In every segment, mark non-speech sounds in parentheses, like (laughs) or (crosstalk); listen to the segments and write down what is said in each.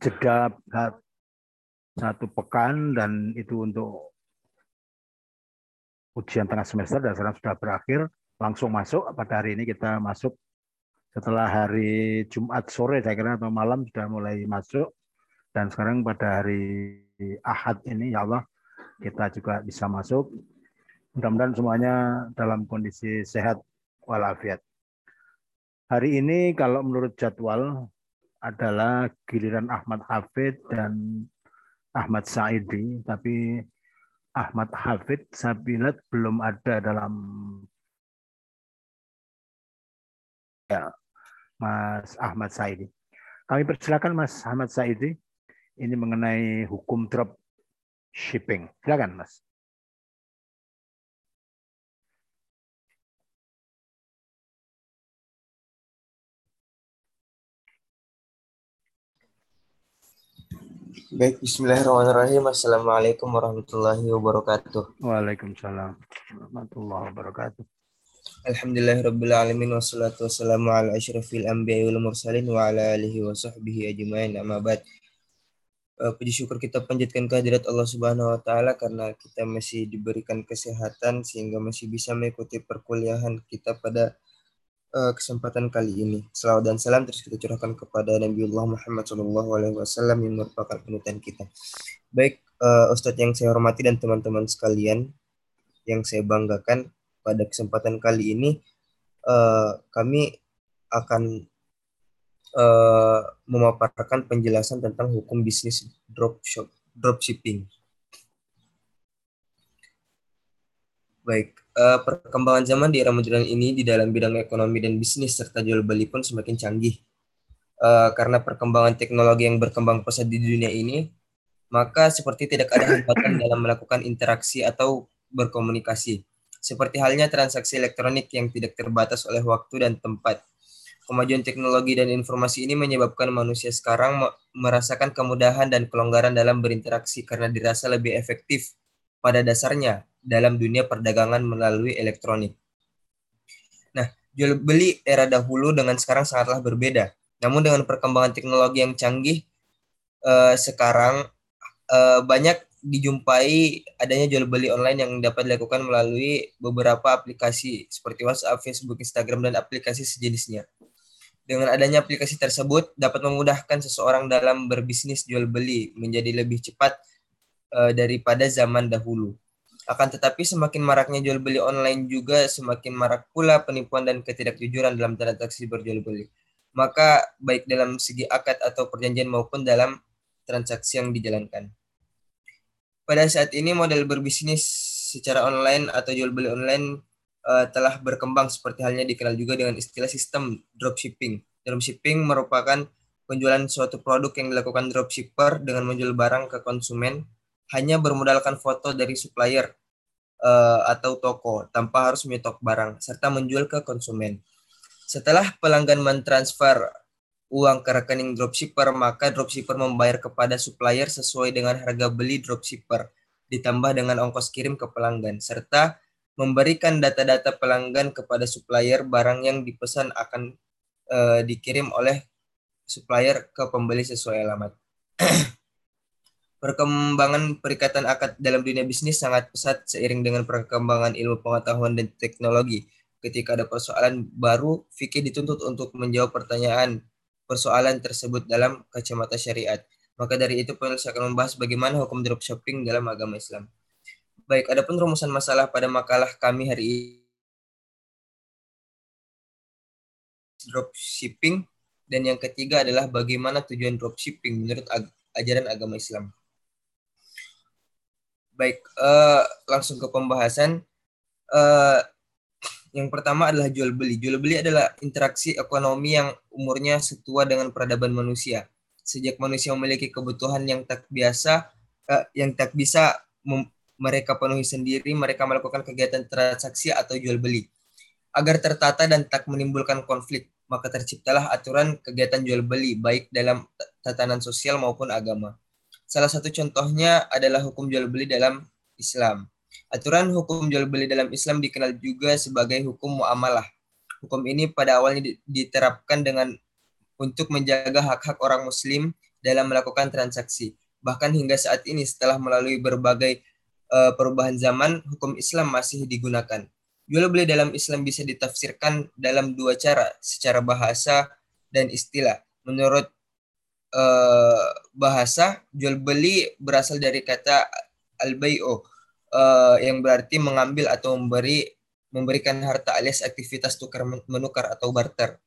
jeda satu pekan dan itu untuk ujian tengah semester dan sekarang sudah berakhir langsung masuk. Pada hari ini kita masuk. Setelah hari Jumat sore saya kira atau malam sudah mulai masuk. Dan sekarang pada hari Ahad ini ya Allah kita juga bisa masuk. Mudah-mudahan semuanya dalam kondisi sehat walafiat. Hari ini kalau menurut jadwal adalah giliran Ahmad Hafid dan Ahmad Saidi tapi Ahmad Hafid saya lihat belum ada dalam ya Mas Ahmad Saidi. Kami persilakan Mas Ahmad Saidi ini mengenai hukum drop shipping. Silakan Mas. Baik, bismillahirrahmanirrahim. Assalamualaikum warahmatullahi wabarakatuh. Waalaikumsalam warahmatullahi wabarakatuh. Alhamdulillahirabbil alamin wassalatu wassalamu ala asyrafil anbiya'i wal mursalin wa ala alihi wa sahbihi ajmain. Amma ba'd. Uh, puji syukur kita panjatkan kehadirat Allah Subhanahu wa taala karena kita masih diberikan kesehatan sehingga masih bisa mengikuti perkuliahan kita pada uh, kesempatan kali ini. Salawat dan salam terus kita curahkan kepada Nabiullah Muhammad SAW yang merupakan penutan kita. Baik uh, Ustadz yang saya hormati dan teman-teman sekalian yang saya banggakan pada kesempatan kali ini uh, kami akan uh, memaparkan penjelasan tentang hukum bisnis dropship dropshipping. Baik, uh, perkembangan zaman di era modern ini di dalam bidang ekonomi dan bisnis serta jual beli pun semakin canggih. Uh, karena perkembangan teknologi yang berkembang pesat di dunia ini, maka seperti tidak ada hambatan dalam melakukan interaksi atau berkomunikasi. Seperti halnya transaksi elektronik yang tidak terbatas oleh waktu dan tempat. Kemajuan teknologi dan informasi ini menyebabkan manusia sekarang merasakan kemudahan dan kelonggaran dalam berinteraksi karena dirasa lebih efektif pada dasarnya dalam dunia perdagangan melalui elektronik. Nah, jual beli era dahulu dengan sekarang sangatlah berbeda. Namun dengan perkembangan teknologi yang canggih eh, sekarang eh, banyak dijumpai adanya jual beli online yang dapat dilakukan melalui beberapa aplikasi seperti WhatsApp, Facebook, Instagram, dan aplikasi sejenisnya. Dengan adanya aplikasi tersebut dapat memudahkan seseorang dalam berbisnis jual beli menjadi lebih cepat uh, daripada zaman dahulu. Akan tetapi semakin maraknya jual beli online juga semakin marak pula penipuan dan ketidakjujuran dalam transaksi berjual beli. Maka baik dalam segi akad atau perjanjian maupun dalam transaksi yang dijalankan. Pada saat ini model berbisnis secara online atau jual beli online uh, telah berkembang seperti halnya dikenal juga dengan istilah sistem dropshipping. Dropshipping merupakan penjualan suatu produk yang dilakukan dropshipper dengan menjual barang ke konsumen hanya bermodalkan foto dari supplier uh, atau toko tanpa harus menyetok barang serta menjual ke konsumen. Setelah pelanggan mentransfer uang ke rekening dropshipper, maka dropshipper membayar kepada supplier sesuai dengan harga beli dropshipper ditambah dengan ongkos kirim ke pelanggan serta memberikan data-data pelanggan kepada supplier barang yang dipesan akan uh, dikirim oleh supplier ke pembeli sesuai alamat. (clears throat) Perkembangan perikatan akad dalam dunia bisnis sangat pesat seiring dengan perkembangan ilmu pengetahuan dan teknologi. Ketika ada persoalan baru, fikih dituntut untuk menjawab pertanyaan persoalan tersebut dalam kacamata syariat. Maka dari itu penulis akan membahas bagaimana hukum dropshipping dalam agama Islam. Baik, ada pun rumusan masalah pada makalah kami hari ini. Dropshipping dan yang ketiga adalah bagaimana tujuan dropshipping menurut ag ajaran agama Islam. Baik, uh, langsung ke pembahasan. Uh, yang pertama adalah jual beli. Jual beli adalah interaksi ekonomi yang umurnya setua dengan peradaban manusia. Sejak manusia memiliki kebutuhan yang tak biasa, uh, yang tak bisa mereka penuhi sendiri, mereka melakukan kegiatan transaksi atau jual beli. Agar tertata dan tak menimbulkan konflik, maka terciptalah aturan kegiatan jual beli baik dalam tatanan sosial maupun agama. Salah satu contohnya adalah hukum jual beli dalam Islam. Aturan hukum jual beli dalam Islam dikenal juga sebagai hukum muamalah. Hukum ini pada awalnya diterapkan dengan untuk menjaga hak-hak orang muslim dalam melakukan transaksi. Bahkan hingga saat ini setelah melalui berbagai uh, perubahan zaman, hukum Islam masih digunakan. Jual beli dalam Islam bisa ditafsirkan dalam dua cara, secara bahasa dan istilah. Menurut uh, bahasa, jual beli berasal dari kata al-bai'u uh, yang berarti mengambil atau memberi memberikan harta alias aktivitas tukar menukar atau barter.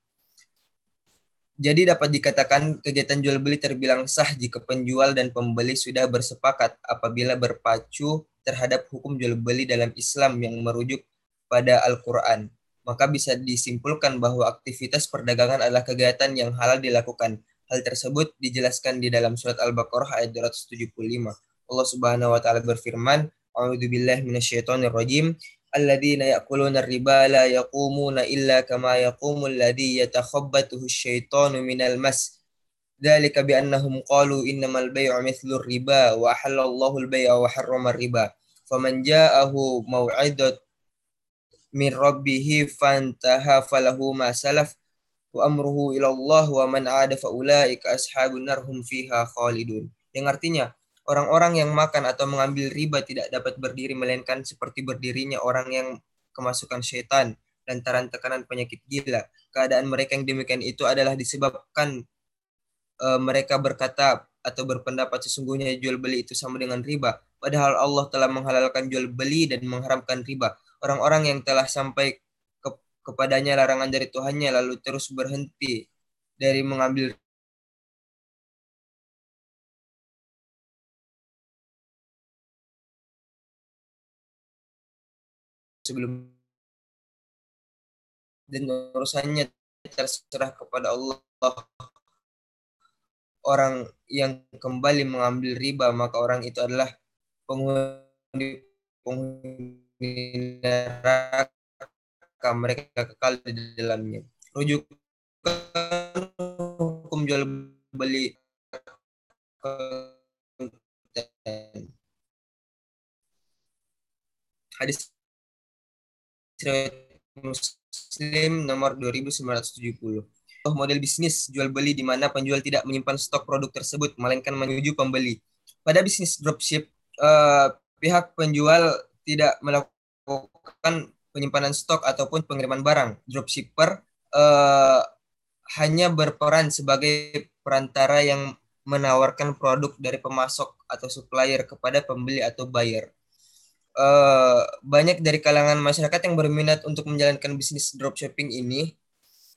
Jadi dapat dikatakan kegiatan jual beli terbilang sah jika penjual dan pembeli sudah bersepakat apabila berpacu terhadap hukum jual beli dalam Islam yang merujuk pada Al-Quran. Maka bisa disimpulkan bahwa aktivitas perdagangan adalah kegiatan yang halal dilakukan. Hal tersebut dijelaskan di dalam surat Al-Baqarah ayat 275. Allah Subhanahu wa taala berfirman, "A'udzu billahi minasyaitonir rajim. Alladzina ya'kuluna riba la yaqumuna illa kama yaqumu alladzi yatakhabbathu asyaitanu minal mas." ذلك بأنهم قالوا إنما البيع مثل الربا وأحل الله البيع وحرم الربا فمن جاءه موعظة من ربه فانتهى فله ما سلف wa amruhu ilallah wa man ada faulaika ashabun fiha khalidun. Yang artinya, orang-orang yang makan atau mengambil riba tidak dapat berdiri melainkan seperti berdirinya orang yang kemasukan setan lantaran tekanan penyakit gila. Keadaan mereka yang demikian itu adalah disebabkan e, mereka berkata atau berpendapat sesungguhnya jual beli itu sama dengan riba. Padahal Allah telah menghalalkan jual beli dan mengharamkan riba. Orang-orang yang telah sampai kepadanya larangan dari Tuhannya lalu terus berhenti dari mengambil sebelum dan urusannya terserah kepada Allah. Orang yang kembali mengambil riba maka orang itu adalah penghuni penghuni neraka mereka kekal di dalamnya rujukan hukum jual beli hadis Muslim nomor 2970. Model bisnis jual beli di mana penjual tidak menyimpan stok produk tersebut melainkan menuju pembeli. Pada bisnis dropship, eh, pihak penjual tidak melakukan penyimpanan stok ataupun pengiriman barang. Dropshipper eh, hanya berperan sebagai perantara yang menawarkan produk dari pemasok atau supplier kepada pembeli atau buyer uh, banyak dari kalangan masyarakat yang berminat untuk menjalankan bisnis dropshipping ini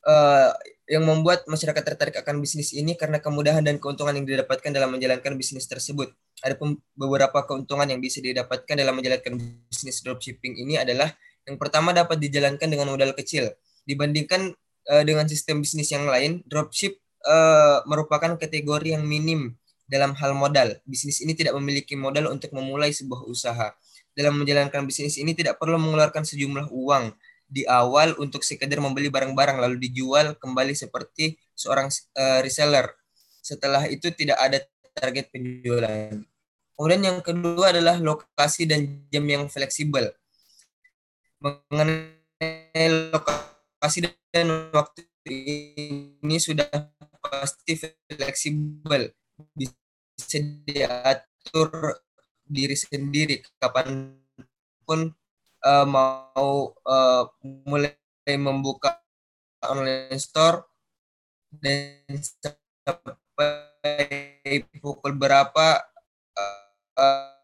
uh, yang membuat masyarakat tertarik akan bisnis ini karena kemudahan dan keuntungan yang didapatkan dalam menjalankan bisnis tersebut. Ada beberapa keuntungan yang bisa didapatkan dalam menjalankan bisnis dropshipping ini adalah yang pertama dapat dijalankan dengan modal kecil. Dibandingkan uh, dengan sistem bisnis yang lain, dropship uh, merupakan kategori yang minim dalam hal modal. Bisnis ini tidak memiliki modal untuk memulai sebuah usaha dalam menjalankan bisnis ini tidak perlu mengeluarkan sejumlah uang di awal untuk sekedar membeli barang-barang lalu dijual kembali seperti seorang uh, reseller. Setelah itu tidak ada target penjualan. Kemudian yang kedua adalah lokasi dan jam yang fleksibel. Mengenai lokasi dan waktu ini sudah pasti fleksibel. Bisa diatur diri sendiri kapan pun uh, mau uh, mulai membuka online store dan sampai pukul berapa uh,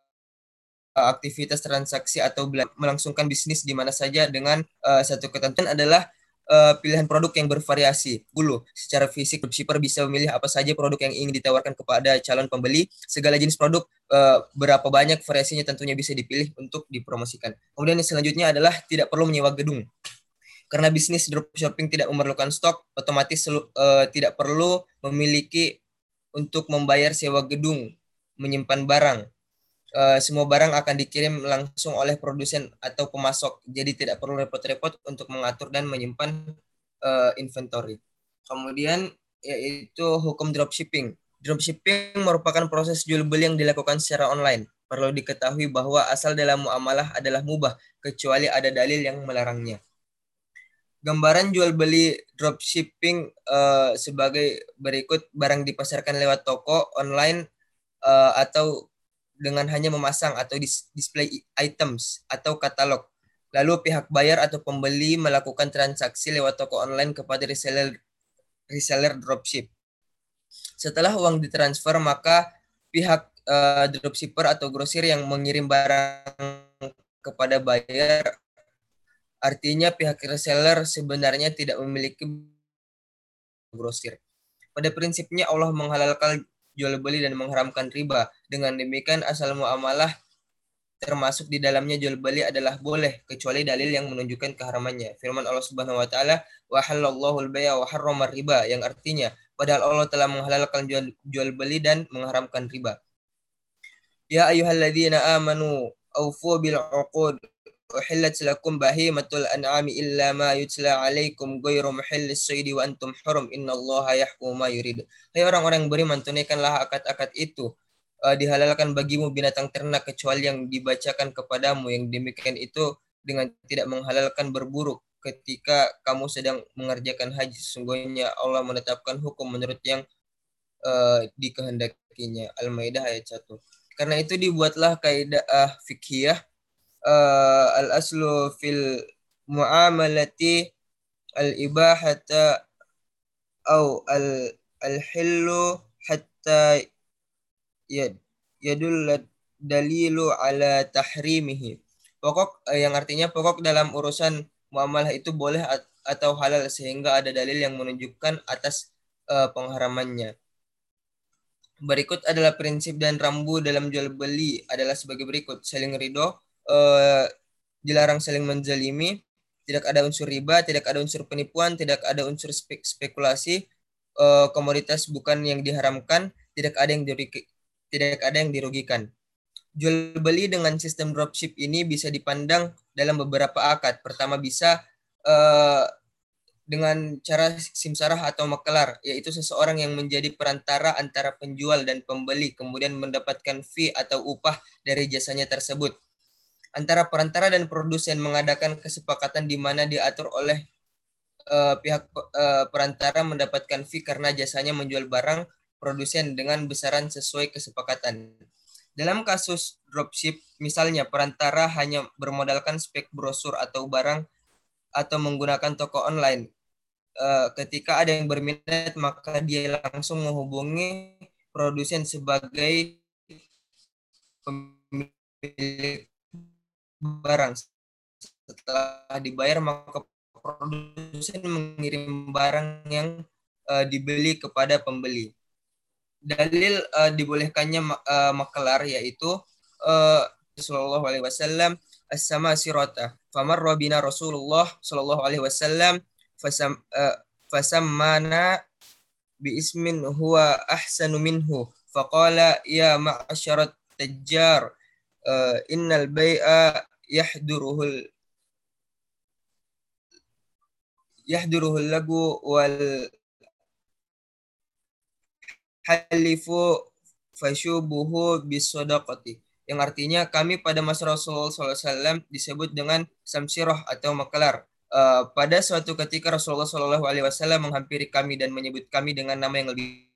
aktivitas transaksi atau melangsungkan bisnis di mana saja dengan uh, satu ketentuan adalah uh, pilihan produk yang bervariasi. Dulu, secara fisik, dropshipper bisa memilih apa saja produk yang ingin ditawarkan kepada calon pembeli. Segala jenis produk, uh, berapa banyak variasinya tentunya bisa dipilih untuk dipromosikan. Kemudian yang selanjutnya adalah tidak perlu menyewa gedung. Karena bisnis dropshipping tidak memerlukan stok, otomatis uh, tidak perlu memiliki untuk membayar sewa gedung, menyimpan barang, uh, semua barang akan dikirim langsung oleh produsen atau pemasok. Jadi tidak perlu repot-repot untuk mengatur dan menyimpan uh, inventory. Kemudian yaitu hukum dropshipping. Dropshipping merupakan proses jual beli yang dilakukan secara online. Perlu diketahui bahwa asal dalam muamalah adalah mubah kecuali ada dalil yang melarangnya. Gambaran jual beli dropshipping uh, sebagai berikut barang dipasarkan lewat toko online uh, atau dengan hanya memasang atau display items atau katalog. Lalu pihak bayar atau pembeli melakukan transaksi lewat toko online kepada reseller reseller dropship. Setelah uang ditransfer maka pihak uh, dropshipper atau grosir yang mengirim barang kepada buyer Artinya pihak reseller sebenarnya tidak memiliki grosir. Pada prinsipnya Allah menghalalkan jual beli dan mengharamkan riba. Dengan demikian asal muamalah termasuk di dalamnya jual beli adalah boleh kecuali dalil yang menunjukkan keharamannya. Firman Allah Subhanahu wa taala, "Wa halallahu al-bai'a wa harrama riba" yang artinya padahal Allah telah menghalalkan jual, jual beli dan mengharamkan riba. Ya ayyuhalladzina amanu aufu bil 'uqud uhillat lakum bahimatul an'ami illa ma yutla alaikum ghairu muhillis sayyidi wa antum hurum innallaha yahkumu ma yurid. Hai orang-orang beriman tunaikanlah akad-akad itu. Uh, dihalalkan bagimu binatang ternak kecuali yang dibacakan kepadamu yang demikian itu dengan tidak menghalalkan berburu ketika kamu sedang mengerjakan haji sesungguhnya Allah menetapkan hukum menurut yang uh, dikehendakinya Al-Maidah ayat 1 karena itu dibuatlah kaidah uh, fikih uh, al-aslu fil muamalati al-ibahata au al al-hillu hatta yad yadul dalilu ala tahrimihi. Pokok yang artinya pokok dalam urusan muamalah itu boleh atau halal sehingga ada dalil yang menunjukkan atas uh, pengharamannya. Berikut adalah prinsip dan rambu dalam jual beli adalah sebagai berikut. Saling ridho, uh, dilarang saling menzalimi, tidak ada unsur riba, tidak ada unsur penipuan, tidak ada unsur spek spekulasi, uh, komoditas bukan yang diharamkan, tidak ada yang dirugi, tidak ada yang dirugikan. Jual beli dengan sistem dropship ini bisa dipandang dalam beberapa akad. Pertama bisa uh, dengan cara simsarah atau makelar, yaitu seseorang yang menjadi perantara antara penjual dan pembeli, kemudian mendapatkan fee atau upah dari jasanya tersebut antara perantara dan produsen mengadakan kesepakatan di mana diatur oleh uh, pihak uh, perantara mendapatkan fee karena jasanya menjual barang produsen dengan besaran sesuai kesepakatan. Dalam kasus dropship, misalnya perantara hanya bermodalkan spek brosur atau barang atau menggunakan toko online. Uh, ketika ada yang berminat, maka dia langsung menghubungi produsen sebagai pemilik barang. Setelah dibayar maka produsen mengirim barang yang uh, dibeli kepada pembeli. Dalil uh, dibolehkannya uh, makelar yaitu uh, Rasulullah alaihi wasallam as-sama sirata. Famar Rabbina Rasulullah sallallahu alaihi wasallam fasam uh, bi ismin huwa ahsanu minhu faqala ya ma'asyarat tajjar uh, innal bai'a yahduruhul yahduruhul lagu wal halifu fasyubuhu yang artinya kami pada masa Rasulullah SAW disebut dengan samsirah atau makelar. Uh, pada suatu ketika Rasulullah SAW menghampiri kami dan menyebut kami dengan nama yang lebih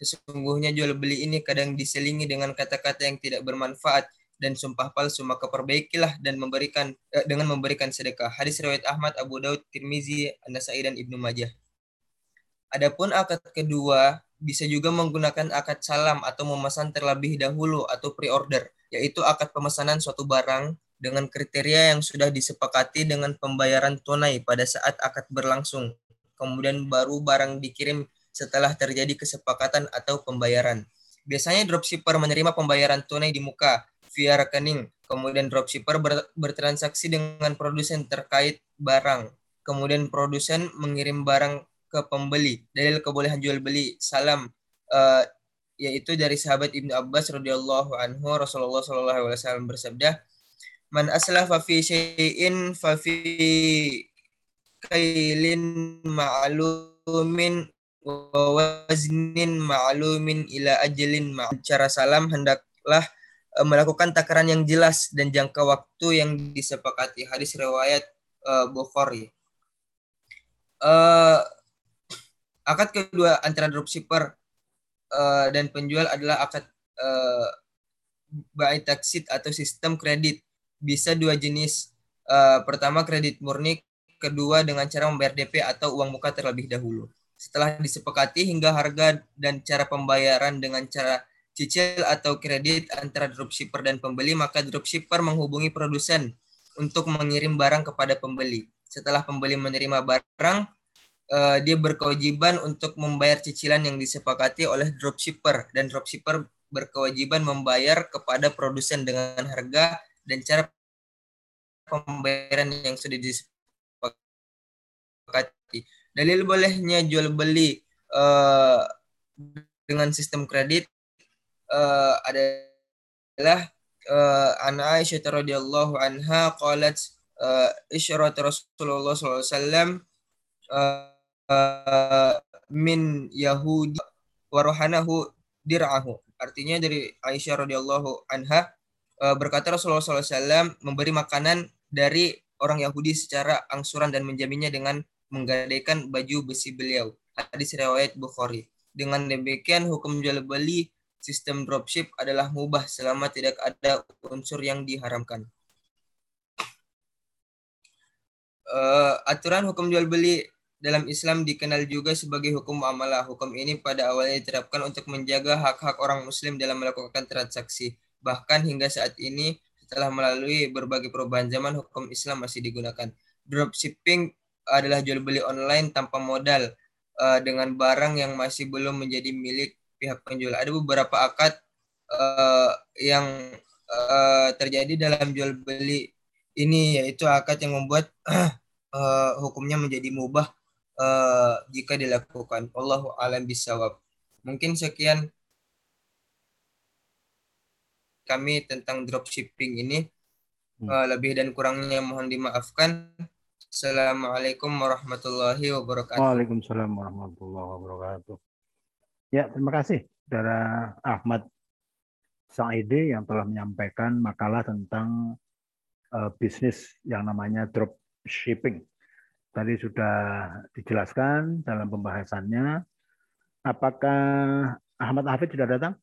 Sesungguhnya jual beli ini kadang diselingi dengan kata-kata yang tidak bermanfaat dan sumpah palsu maka perbaikilah dan memberikan eh, dengan memberikan sedekah. Hadis riwayat Ahmad, Abu Daud, Tirmizi, An-Nasai dan Ibnu Majah. Adapun akad kedua bisa juga menggunakan akad salam atau memesan terlebih dahulu atau pre-order, yaitu akad pemesanan suatu barang dengan kriteria yang sudah disepakati dengan pembayaran tunai pada saat akad berlangsung. Kemudian baru barang dikirim setelah terjadi kesepakatan atau pembayaran. Biasanya dropshipper menerima pembayaran tunai di muka via rekening. Kemudian dropshipper ber, bertransaksi dengan produsen terkait barang. Kemudian produsen mengirim barang ke pembeli. Dalil kebolehan jual beli salam uh, yaitu dari sahabat Ibnu Abbas radhiyallahu anhu Rasulullah shallallahu alaihi wasallam bersabda, "Man aslafa fi syai'in fa fi kailin ma'lumin waznin ma'lumin ila ajalin ma cara salam hendaklah uh, melakukan takaran yang jelas dan jangka waktu yang disepakati. Hadis riwayat uh, Bukhari. Uh, akad kedua antara dropshipper uh, dan penjual adalah akad uh, buy taxit atau sistem kredit. Bisa dua jenis. Uh, pertama kredit murni, kedua dengan cara membayar DP atau uang muka terlebih dahulu. Setelah disepakati hingga harga dan cara pembayaran dengan cara cicil atau kredit antara dropshipper dan pembeli, maka dropshipper menghubungi produsen untuk mengirim barang kepada pembeli. Setelah pembeli menerima barang, uh, dia berkewajiban untuk membayar cicilan yang disepakati oleh dropshipper dan dropshipper berkewajiban membayar kepada produsen dengan harga dan cara pembayaran yang sudah disepakati. Dalil bolehnya jual beli uh, dengan sistem kredit uh, adalah uh, an Aisyah radhiyallahu anha qalat uh, isyarat Rasulullah SAW uh, min Yahudi warohanahu dir'ahu. Artinya dari Aisyah radhiyallahu anha uh, berkata Rasulullah SAW memberi makanan dari orang Yahudi secara angsuran dan menjaminnya dengan menggadaikan baju besi beliau. Hadis riwayat Bukhari. Dengan demikian hukum jual beli sistem dropship adalah mubah selama tidak ada unsur yang diharamkan. Uh, aturan hukum jual beli dalam Islam dikenal juga sebagai hukum muamalah. Hukum ini pada awalnya diterapkan untuk menjaga hak-hak orang muslim dalam melakukan transaksi. Bahkan hingga saat ini setelah melalui berbagai perubahan zaman hukum Islam masih digunakan. Dropshipping adalah jual beli online tanpa modal uh, dengan barang yang masih belum menjadi milik pihak penjual. Ada beberapa akad uh, yang uh, terjadi dalam jual beli ini yaitu akad yang membuat uh, (clears throat) hukumnya menjadi mubah uh, jika dilakukan. Allahu alam bisawab. Mungkin sekian kami tentang dropshipping ini. Uh, lebih dan kurangnya mohon dimaafkan. Assalamualaikum warahmatullahi wabarakatuh. Waalaikumsalam warahmatullahi wabarakatuh. Ya, terima kasih saudara Ahmad Saidi yang telah menyampaikan makalah tentang uh, bisnis yang namanya drop shipping. Tadi sudah dijelaskan dalam pembahasannya. Apakah Ahmad Hafid sudah datang?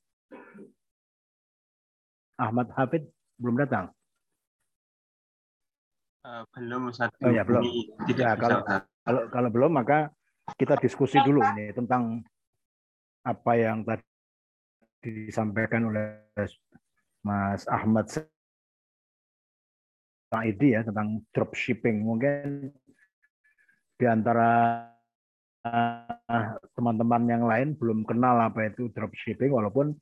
Ahmad Hafid belum datang. Uh, belum Ustaz. Oh ya, belum. Tidak ya, kalau, kalau kalau belum maka kita diskusi dulu ini tentang apa yang tadi disampaikan oleh Mas Ahmad Saidi ya tentang dropshipping. Mungkin di antara eh, teman-teman yang lain belum kenal apa itu dropshipping walaupun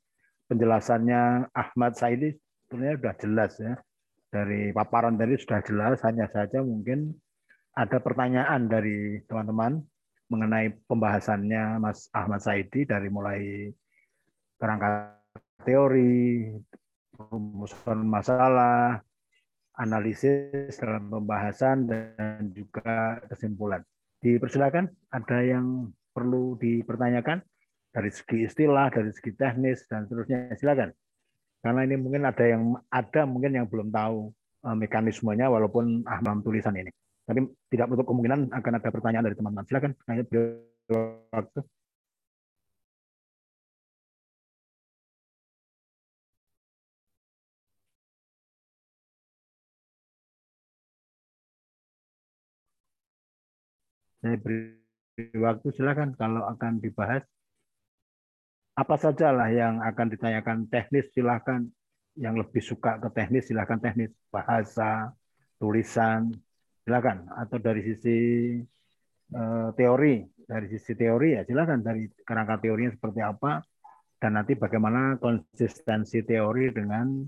penjelasannya Ahmad Saidi sebenarnya sudah jelas ya. Dari paparan tadi sudah jelas, hanya saja mungkin ada pertanyaan dari teman-teman mengenai pembahasannya Mas Ahmad Saidi dari mulai kerangka teori, rumusan masalah, analisis dalam pembahasan dan juga kesimpulan. Dipersilakan, ada yang perlu dipertanyakan dari segi istilah, dari segi teknis dan seterusnya. Silakan. Karena ini mungkin ada yang ada mungkin yang belum tahu eh, mekanismenya walaupun ahmam tulisan ini. Tapi tidak untuk kemungkinan akan ada pertanyaan dari teman-teman. Silakan, hanya waktu. Saya beri waktu silakan kalau akan dibahas apa saja lah yang akan ditanyakan teknis silakan yang lebih suka ke teknis silakan teknis. Bahasa tulisan silakan atau dari sisi uh, teori. Dari sisi teori ya silakan dari kerangka teorinya seperti apa. Dan nanti bagaimana konsistensi teori dengan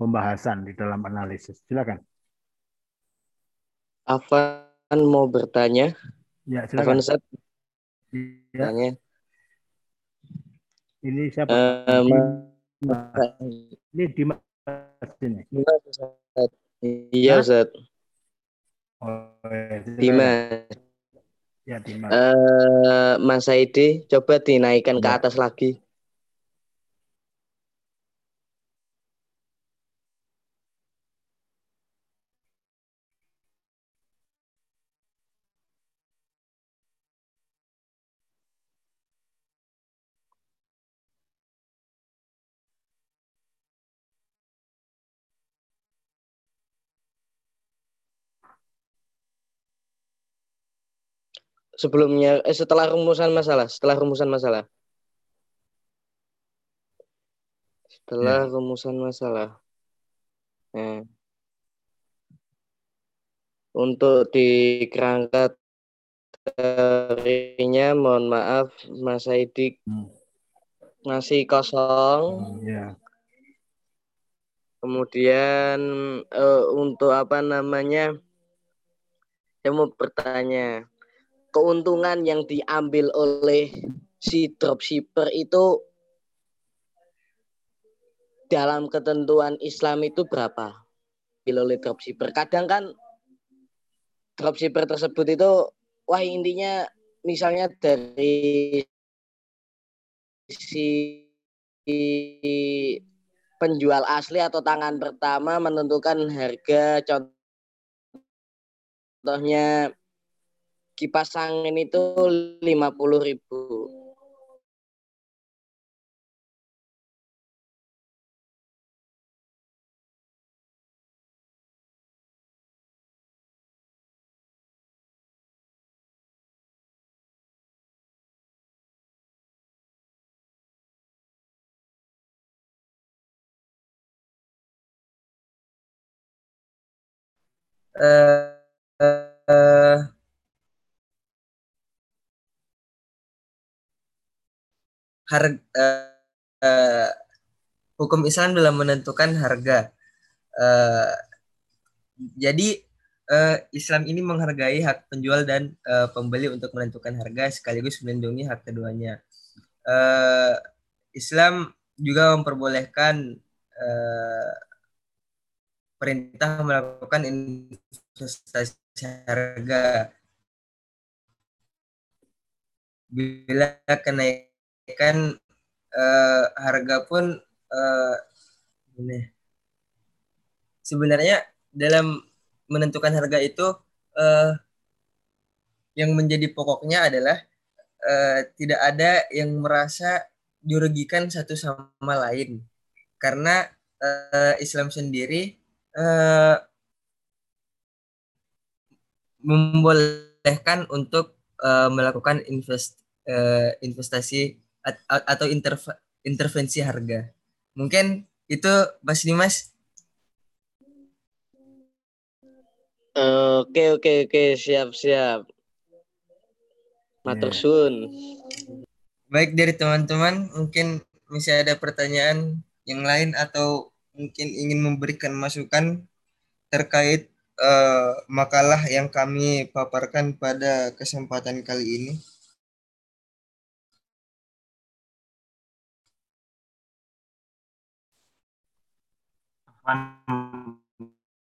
pembahasan di dalam analisis. Silakan Afan mau bertanya? Ya silakan. Afan, ya. Tanya. Ini siapa uh, ini Dimas ini Dimas Iya Ustaz. Oh, ya, Dimas. Ya, Dimas. Uh, Mas Saidi, coba dinaikkan ya. ke atas lagi. Sebelumnya eh, setelah rumusan masalah, setelah rumusan masalah. Setelah ya. rumusan masalah. Nah. Untuk di kerangka teorinya mohon maaf Mas Aidik hmm. masih kosong. Hmm, ya. Kemudian uh, untuk apa namanya? Saya mau bertanya, keuntungan yang diambil oleh si dropshipper itu dalam ketentuan Islam itu berapa? Oleh dropshipper. Kadang kan dropshipper tersebut itu wah intinya misalnya dari si penjual asli atau tangan pertama menentukan harga contohnya kipas angin itu lima puluh ribu. Uh, harga uh, uh, hukum Islam dalam menentukan harga. Uh, jadi uh, Islam ini menghargai hak penjual dan uh, pembeli untuk menentukan harga sekaligus melindungi hak keduanya. Uh, Islam juga memperbolehkan uh, perintah melakukan investasi harga bila kenaikan uh, harga pun uh, ini sebenarnya dalam menentukan harga itu uh, yang menjadi pokoknya adalah uh, tidak ada yang merasa dirugikan satu sama lain. Karena uh, Islam sendiri uh, membolehkan untuk uh, melakukan invest uh, investasi atau interv intervensi harga. Mungkin itu Mas Dimas. Oke oke oke siap siap. Matur sun. Baik dari teman-teman mungkin masih ada pertanyaan yang lain atau mungkin ingin memberikan masukan terkait uh, makalah yang kami paparkan pada kesempatan kali ini.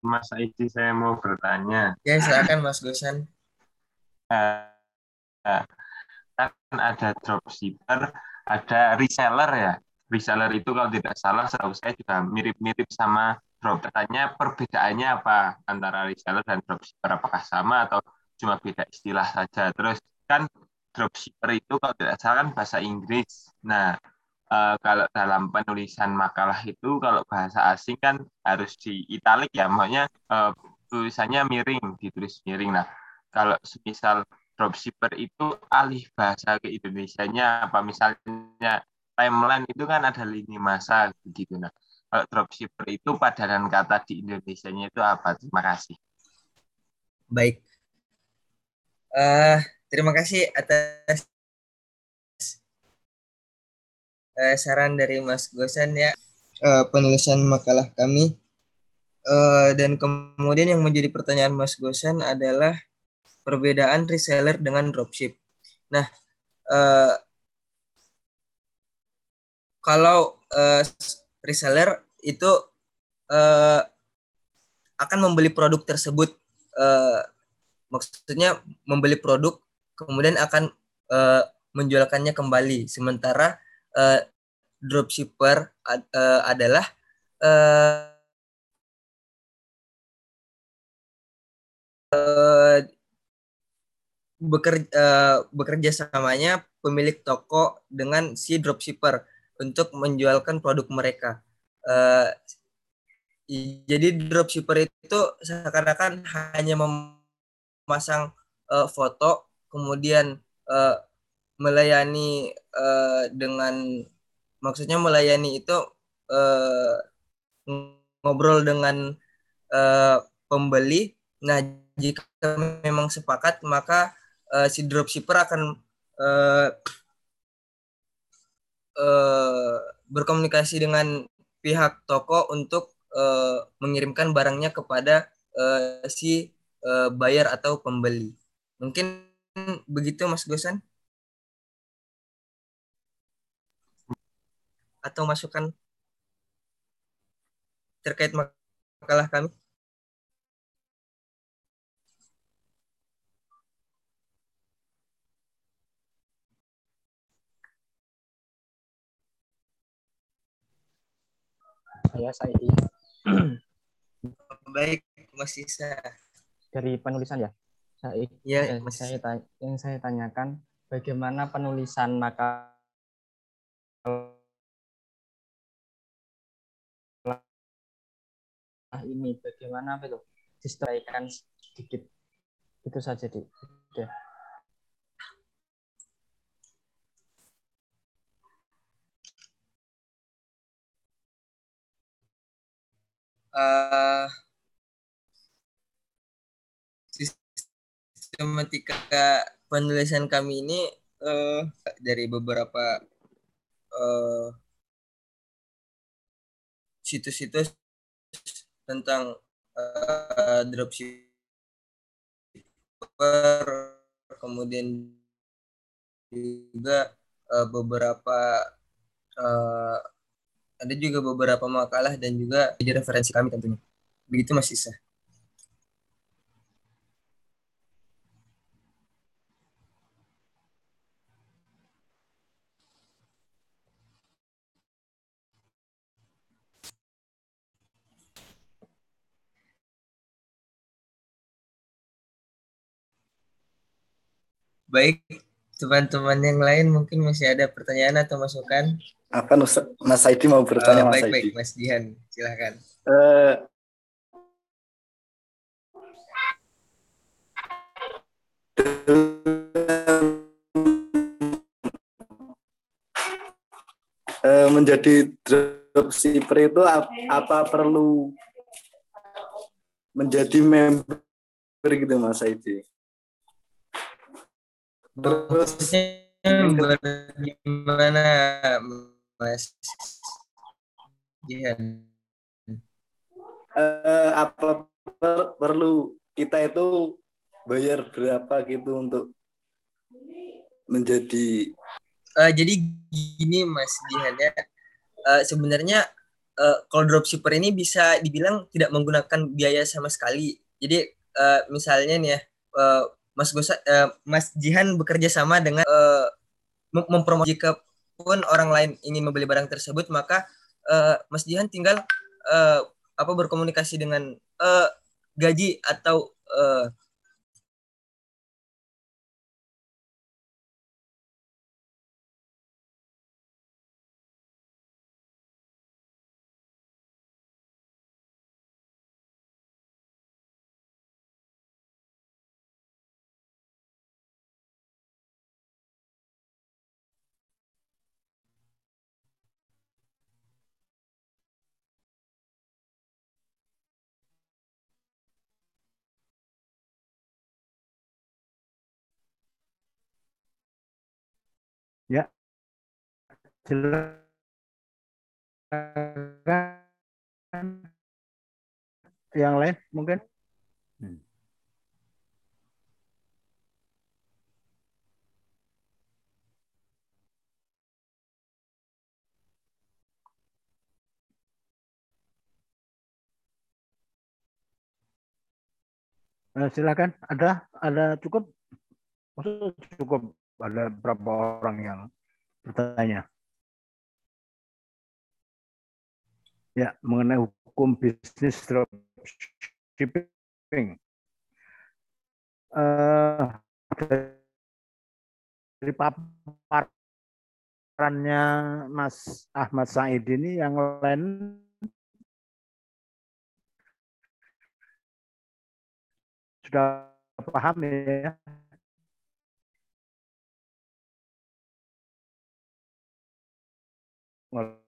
Mas Aiji, saya mau bertanya. Ya, silakan Mas Gosan. Uh, uh, kan ada dropshipper, ada reseller ya reseller itu kalau tidak salah setahu saya juga mirip-mirip sama drop. Katanya perbedaannya apa antara reseller dan dropshipper? Apakah sama atau cuma beda istilah saja? Terus kan dropshipper itu kalau tidak salah kan bahasa Inggris. Nah, uh, kalau dalam penulisan makalah itu kalau bahasa asing kan harus di italik ya, maksudnya uh, tulisannya miring, ditulis miring. Nah, kalau misal dropshipper itu alih bahasa ke Indonesia-nya apa misalnya timeline itu kan ada lini masa begitu nah kalau dropshipper itu padanan kata di Indonesia-nya itu apa? Terima kasih. Baik. Uh, terima kasih atas uh, saran dari Mas Gosan ya. Uh, penulisan makalah kami. Uh, dan kemudian yang menjadi pertanyaan Mas Gosan adalah perbedaan reseller dengan dropship. Nah uh, kalau uh, reseller itu uh, akan membeli produk tersebut uh, maksudnya membeli produk kemudian akan uh, menjualkannya kembali. Sementara uh, dropshipper uh, adalah uh, bekerja uh, bekerja samanya pemilik toko dengan si dropshipper untuk menjualkan produk mereka. Jadi dropshipper itu seakan-akan hanya memasang foto kemudian melayani uh, dengan maksudnya melayani itu uh, ngobrol dengan uh, pembeli. Nah, jika memang sepakat maka uh, si dropshipper akan uh, uh, berkomunikasi dengan pihak toko untuk uh, mengirimkan barangnya kepada uh, si uh, buyer atau pembeli. Mungkin begitu Mas Gosan? Atau masukan terkait makalah kami? Saya saya (clears throat) Baik, Mas Isa. Dari penulisan ya? Saya, ya, eh, saya yang saya tanyakan bagaimana penulisan makalah ini bagaimana apa itu disesuaikan sedikit. Itu saja di udah uh, sistematika penulisan kami ini uh, dari beberapa uh, situs-situs tentang uh, dropshipper kemudian juga uh, beberapa uh, ada juga beberapa makalah dan juga jadi referensi kami tentunya. Begitu Mas Isa. Baik, teman-teman yang lain mungkin masih ada pertanyaan atau masukan? apa Mas Saidi mau bertanya oh, Mas baik, Saidi? Baik, Mas Jihan, silahkan. Uh, uh, menjadi dropshipper itu apa, apa perlu menjadi member gitu Mas Saidi? Terus gimana Mas? Jihan. Uh, apa per, perlu kita itu bayar berapa gitu untuk menjadi uh, jadi gini Mas Jihan ya. Uh, sebenarnya uh, kalau dropshipper ini bisa dibilang tidak menggunakan biaya sama sekali. Jadi uh, misalnya nih ya uh, Mas Gosa, uh, Mas Jihan bekerja sama dengan uh, mempromosikan pun orang lain ingin membeli barang tersebut maka uh, Mas Jihan tinggal uh, apa berkomunikasi dengan uh, gaji atau uh, Silakan. Yang lain mungkin? Hmm. Eh, silakan. Ada ada cukup? Maksud cukup ada berapa orang yang bertanya? ya mengenai hukum bisnis dropshipping. Uh, dari paparannya Mas Ahmad Said ini yang lain sudah paham ya well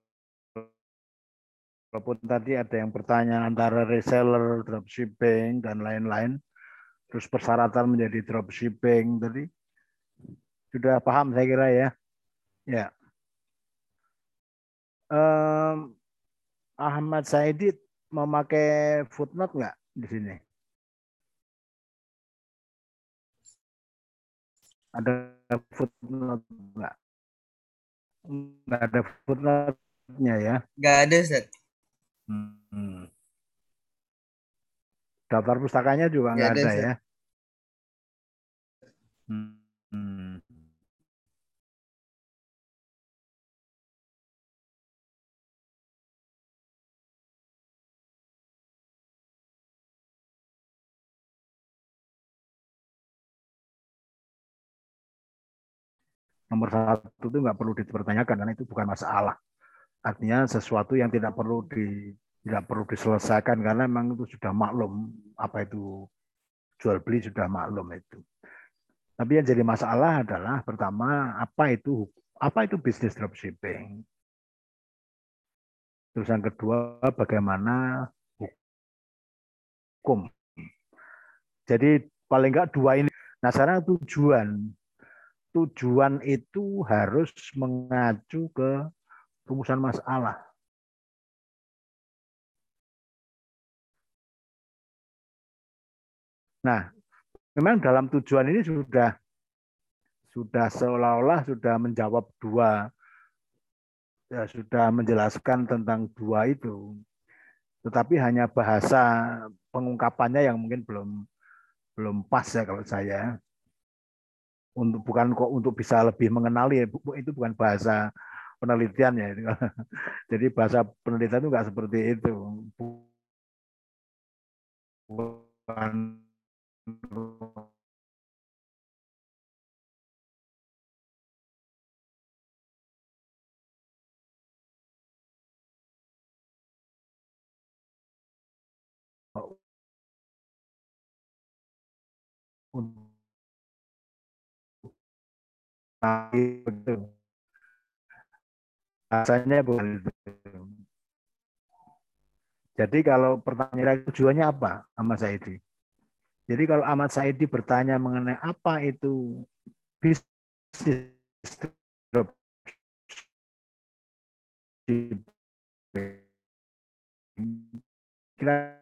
Walaupun tadi ada yang bertanya antara reseller, dropshipping, dan lain-lain, terus persyaratan menjadi dropshipping tadi, sudah paham saya kira ya. Ya. Um, Ahmad Saidi memakai footnote nggak di sini? Ada footnote nggak? Nggak ada footnote-nya ya? Nggak ada, Ustaz. Hmm. Daftar pustakanya juga nggak ada, ada ya? Hmm. nomor satu itu nggak perlu dipertanyakan karena itu bukan masalah. Artinya sesuatu yang tidak perlu di tidak perlu diselesaikan karena memang itu sudah maklum apa itu jual beli sudah maklum itu. Tapi yang jadi masalah adalah pertama apa itu apa itu bisnis dropshipping. Terus yang kedua bagaimana hukum. Jadi paling enggak dua ini. Nah sekarang tujuan tujuan itu harus mengacu ke rumusan masalah. Nah, memang dalam tujuan ini sudah sudah seolah-olah sudah menjawab dua ya sudah menjelaskan tentang dua itu. Tetapi hanya bahasa pengungkapannya yang mungkin belum belum pas ya kalau saya untuk bukan kok untuk bisa lebih mengenali itu bukan bahasa penelitian ya (laughs) jadi bahasa penelitian itu nggak seperti itu bukan untuk betul. Rasanya bukan itu. Jadi kalau pertanyaan tujuannya apa Ahmad Saidi? Jadi kalau Ahmad Saidi bertanya mengenai apa itu bisnis kira